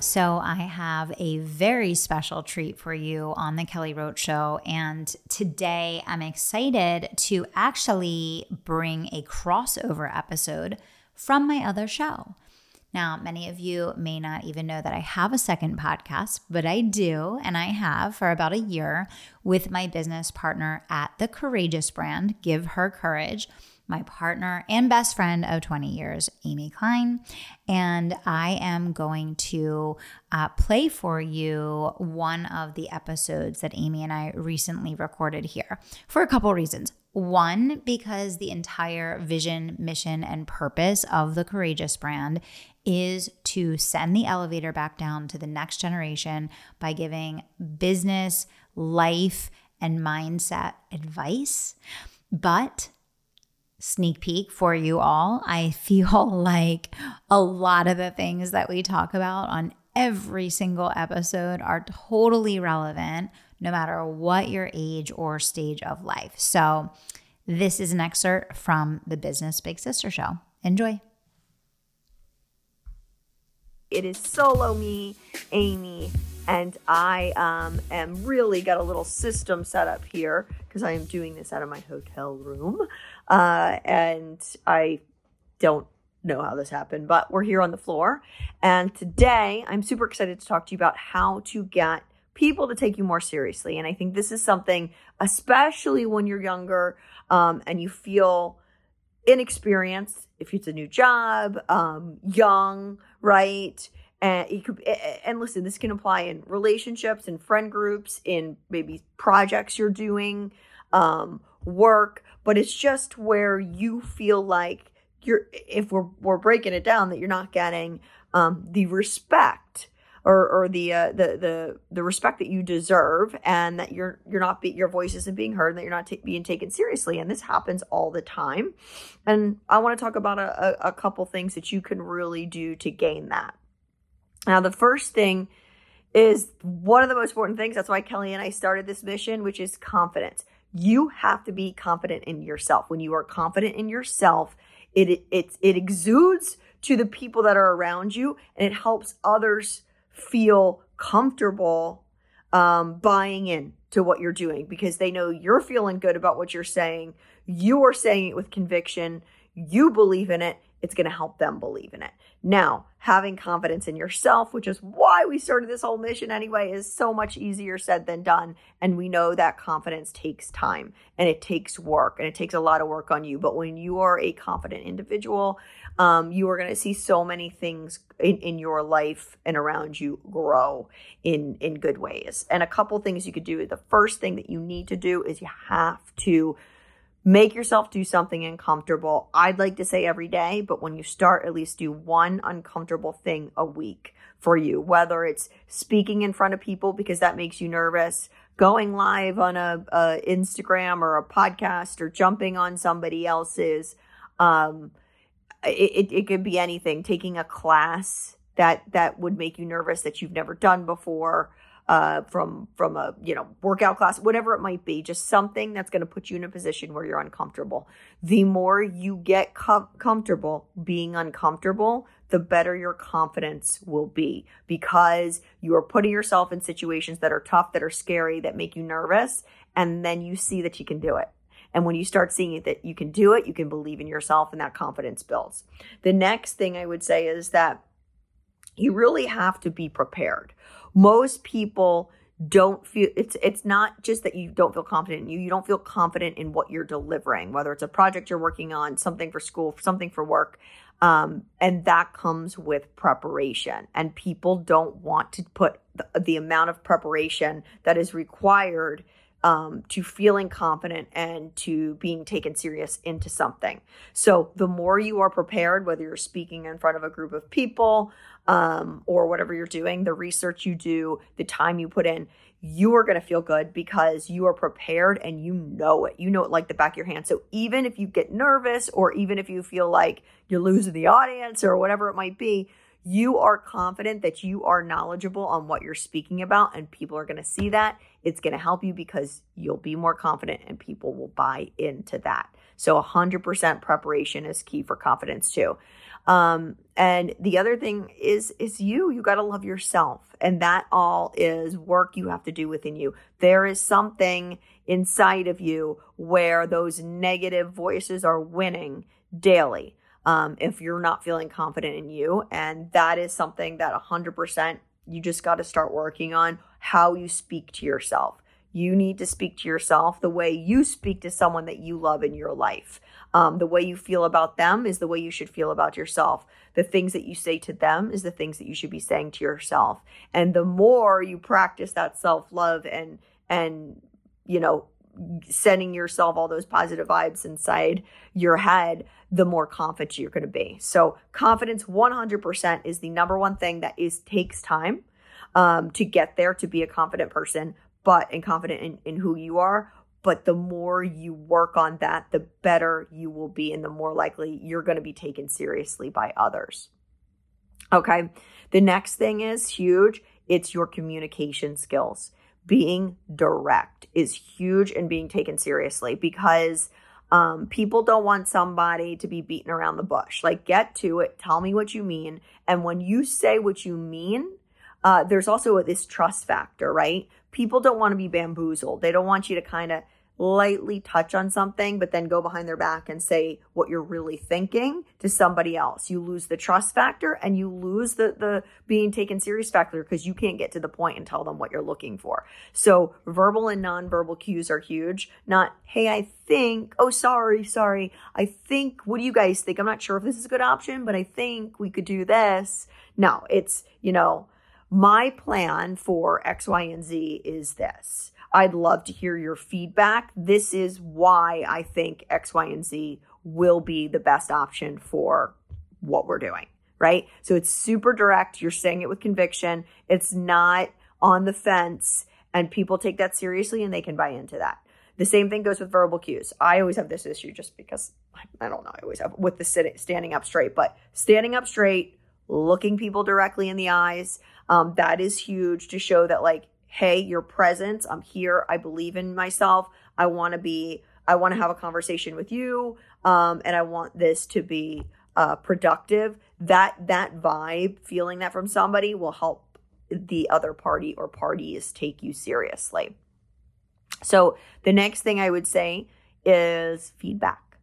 So, I have a very special treat for you on the Kelly Roach Show. And today I'm excited to actually bring a crossover episode from my other show. Now, many of you may not even know that I have a second podcast, but I do, and I have for about a year with my business partner at the Courageous brand, Give Her Courage my partner and best friend of 20 years, Amy Klein. And I am going to uh, play for you one of the episodes that Amy and I recently recorded here for a couple reasons. One, because the entire vision, mission, and purpose of the Courageous brand is to send the elevator back down to the next generation by giving business, life, and mindset advice. But sneak peek for you all. I feel like a lot of the things that we talk about on every single episode are totally relevant no matter what your age or stage of life. So, this is an excerpt from the Business Big Sister show. Enjoy. It is solo me, Amy, and I um, am really got a little system set up here because I am doing this out of my hotel room. Uh, and I don't know how this happened, but we're here on the floor. And today I'm super excited to talk to you about how to get people to take you more seriously. And I think this is something, especially when you're younger um, and you feel inexperienced, if it's a new job, um, young, right? And you could, and listen, this can apply in relationships, in friend groups, in maybe projects you're doing, um, work, but it's just where you feel like you're if we're we're breaking it down that you're not getting um, the respect or or the uh, the the the respect that you deserve and that you're you're not be, your voice isn't being heard and that you're not being taken seriously. And this happens all the time. And I want to talk about a, a, a couple things that you can really do to gain that. Now the first thing is one of the most important things that's why Kelly and I started this mission which is confidence you have to be confident in yourself. When you are confident in yourself, it it it, it exudes to the people that are around you, and it helps others feel comfortable um, buying in to what you're doing because they know you're feeling good about what you're saying. You are saying it with conviction. You believe in it. It's going to help them believe in it. Now, having confidence in yourself, which is why we started this whole mission anyway, is so much easier said than done. And we know that confidence takes time and it takes work and it takes a lot of work on you. But when you are a confident individual, um, you are going to see so many things in, in your life and around you grow in, in good ways. And a couple things you could do. The first thing that you need to do is you have to Make yourself do something uncomfortable. I'd like to say every day, but when you start, at least do one uncomfortable thing a week for you, whether it's speaking in front of people because that makes you nervous, going live on a, a Instagram or a podcast or jumping on somebody else's. Um, it, it, it could be anything, taking a class that, that would make you nervous that you've never done before uh, from from a you know workout class, whatever it might be, just something that's going to put you in a position where you're uncomfortable. The more you get com- comfortable being uncomfortable, the better your confidence will be because you are putting yourself in situations that are tough, that are scary, that make you nervous, and then you see that you can do it. And when you start seeing it that you can do it, you can believe in yourself and that confidence builds. The next thing I would say is that you really have to be prepared most people don't feel it's it's not just that you don't feel confident in you you don't feel confident in what you're delivering whether it's a project you're working on something for school something for work um, and that comes with preparation and people don't want to put the, the amount of preparation that is required um, to feeling confident and to being taken serious into something. So the more you are prepared, whether you're speaking in front of a group of people, um, or whatever you're doing, the research you do, the time you put in, you are going to feel good because you are prepared and you know it. You know it like the back of your hand. So even if you get nervous or even if you feel like you're losing the audience or whatever it might be, you are confident that you are knowledgeable on what you're speaking about and people are going to see that. It's going to help you because you'll be more confident and people will buy into that. So 100% preparation is key for confidence too. Um, and the other thing is is you. You got to love yourself, and that all is work you have to do within you. There is something inside of you where those negative voices are winning daily. Um, if you're not feeling confident in you, and that is something that 100% you just got to start working on how you speak to yourself. You need to speak to yourself the way you speak to someone that you love in your life. Um, the way you feel about them is the way you should feel about yourself. The things that you say to them is the things that you should be saying to yourself. And the more you practice that self love and, and, you know, sending yourself all those positive vibes inside your head, the more confident you're going to be. So confidence 100% is the number one thing that is takes time um, to get there to be a confident person, but and confident in, in who you are but the more you work on that, the better you will be, and the more likely you're going to be taken seriously by others. Okay. The next thing is huge it's your communication skills. Being direct is huge and being taken seriously because um, people don't want somebody to be beaten around the bush. Like, get to it, tell me what you mean. And when you say what you mean, uh, there's also this trust factor, right? People don't want to be bamboozled. They don't want you to kind of lightly touch on something, but then go behind their back and say what you're really thinking to somebody else. You lose the trust factor and you lose the, the being taken serious factor because you can't get to the point and tell them what you're looking for. So verbal and nonverbal cues are huge. Not, hey, I think, oh, sorry, sorry. I think, what do you guys think? I'm not sure if this is a good option, but I think we could do this. No, it's, you know, my plan for X, Y, and Z is this I'd love to hear your feedback. This is why I think X, Y, and Z will be the best option for what we're doing, right? So it's super direct. You're saying it with conviction. It's not on the fence, and people take that seriously and they can buy into that. The same thing goes with verbal cues. I always have this issue just because I don't know, I always have with the sitting, standing up straight, but standing up straight, looking people directly in the eyes, um, that is huge to show that like hey, your presence, I'm here, I believe in myself, I want to be, I want to have a conversation with you, um, and I want this to be uh, productive. That that vibe, feeling that from somebody, will help the other party or parties take you seriously. So the next thing I would say is feedback.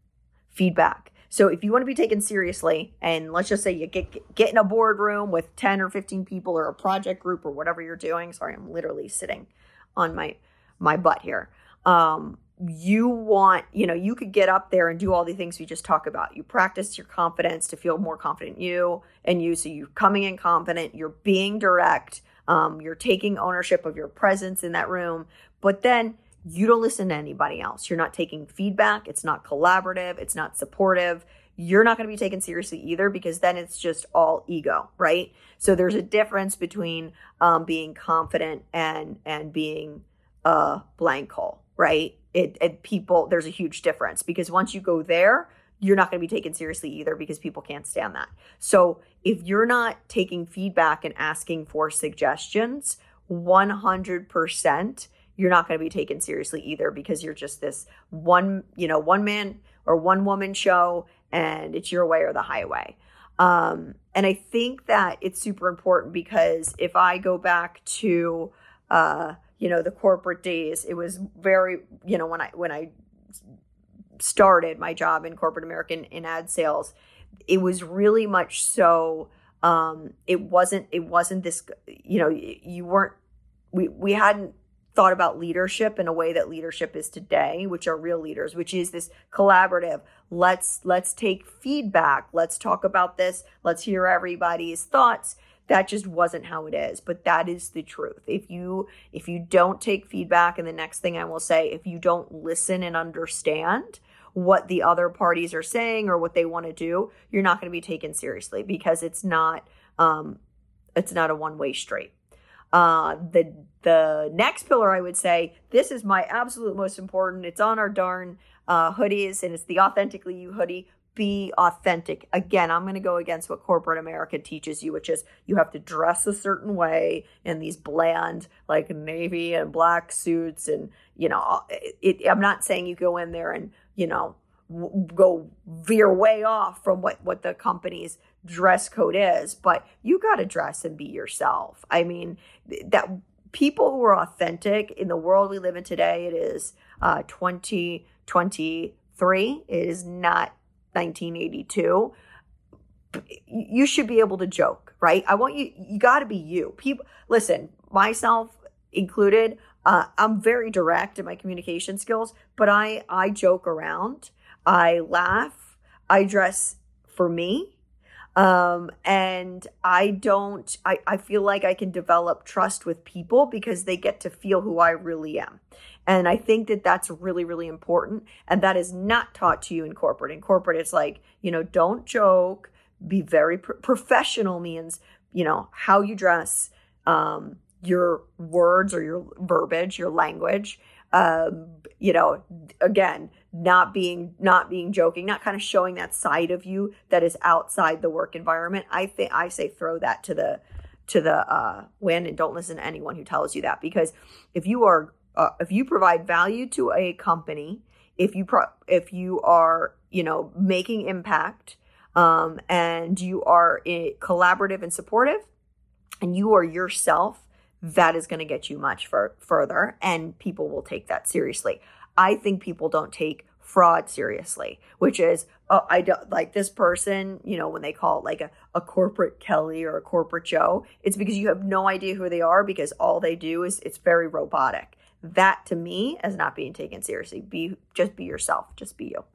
Feedback. So if you want to be taken seriously, and let's just say you get get in a boardroom with 10 or 15 people or a project group or whatever you're doing. Sorry, I'm literally sitting on my my butt here. Um, you want, you know, you could get up there and do all the things we just talked about. You practice your confidence to feel more confident you and you. So you're coming in confident, you're being direct, um, you're taking ownership of your presence in that room. But then you don't listen to anybody else. You're not taking feedback. It's not collaborative. It's not supportive. You're not going to be taken seriously either because then it's just all ego, right? So there's a difference between um, being confident and and being a blank hole, right? It, it people there's a huge difference because once you go there, you're not going to be taken seriously either because people can't stand that. So if you're not taking feedback and asking for suggestions, 100% you're not going to be taken seriously either because you're just this one, you know, one man or one woman show and it's your way or the highway. Um, and I think that it's super important because if I go back to, uh, you know, the corporate days, it was very, you know, when I, when I started my job in corporate American in ad sales, it was really much so, um, it wasn't, it wasn't this, you know, you weren't, we, we hadn't thought about leadership in a way that leadership is today which are real leaders which is this collaborative let's let's take feedback let's talk about this let's hear everybody's thoughts that just wasn't how it is but that is the truth if you if you don't take feedback and the next thing i will say if you don't listen and understand what the other parties are saying or what they want to do you're not going to be taken seriously because it's not um it's not a one way street. Uh, the the next pillar, I would say, this is my absolute most important. It's on our darn uh, hoodies, and it's the authentically you hoodie. Be authentic. Again, I'm going to go against what corporate America teaches you, which is you have to dress a certain way in these bland, like navy and black suits, and you know, it, it, I'm not saying you go in there and you know go veer way off from what what the company's dress code is but you got to dress and be yourself. I mean that people who are authentic in the world we live in today it is uh 2023 it is not 1982 you should be able to joke right? I want you you got to be you. People listen myself included uh, i'm very direct in my communication skills but i i joke around I laugh. I dress for me. Um, and I don't, I, I feel like I can develop trust with people because they get to feel who I really am. And I think that that's really, really important. And that is not taught to you in corporate. In corporate, it's like, you know, don't joke, be very pro- professional means, you know, how you dress, um, your words or your verbiage, your language. Um, you know, again, not being not being joking not kind of showing that side of you that is outside the work environment i think i say throw that to the to the uh wind and don't listen to anyone who tells you that because if you are uh, if you provide value to a company if you pro- if you are you know making impact um and you are collaborative and supportive and you are yourself that is going to get you much for, further and people will take that seriously I think people don't take fraud seriously, which is, oh, I don't like this person, you know, when they call it like a, a corporate Kelly or a corporate Joe, it's because you have no idea who they are because all they do is it's very robotic. That to me is not being taken seriously. Be just be yourself, just be you.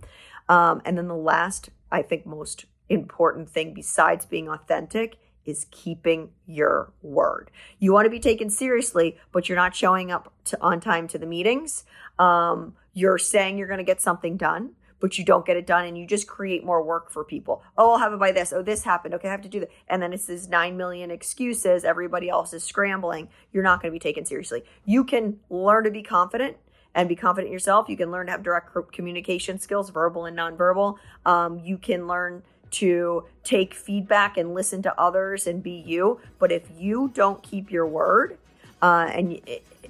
Um, and then the last, I think, most important thing besides being authentic is keeping your word. You want to be taken seriously, but you're not showing up to, on time to the meetings. Um, you're saying you're going to get something done, but you don't get it done and you just create more work for people. Oh, I'll have it by this. Oh, this happened. Okay, I have to do that. And then it's these 9 million excuses. Everybody else is scrambling. You're not going to be taken seriously. You can learn to be confident and be confident in yourself. You can learn to have direct communication skills, verbal and nonverbal. Um, you can learn to take feedback and listen to others and be you. But if you don't keep your word uh, and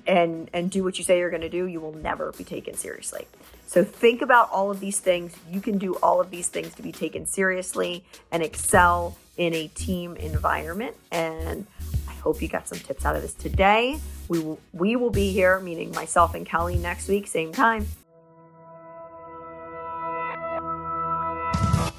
and and do what you say you're going to do, you will never be taken seriously. So think about all of these things. You can do all of these things to be taken seriously and excel in a team environment. And I hope you got some tips out of this today. We will we will be here, meaning myself and Kelly next week, same time.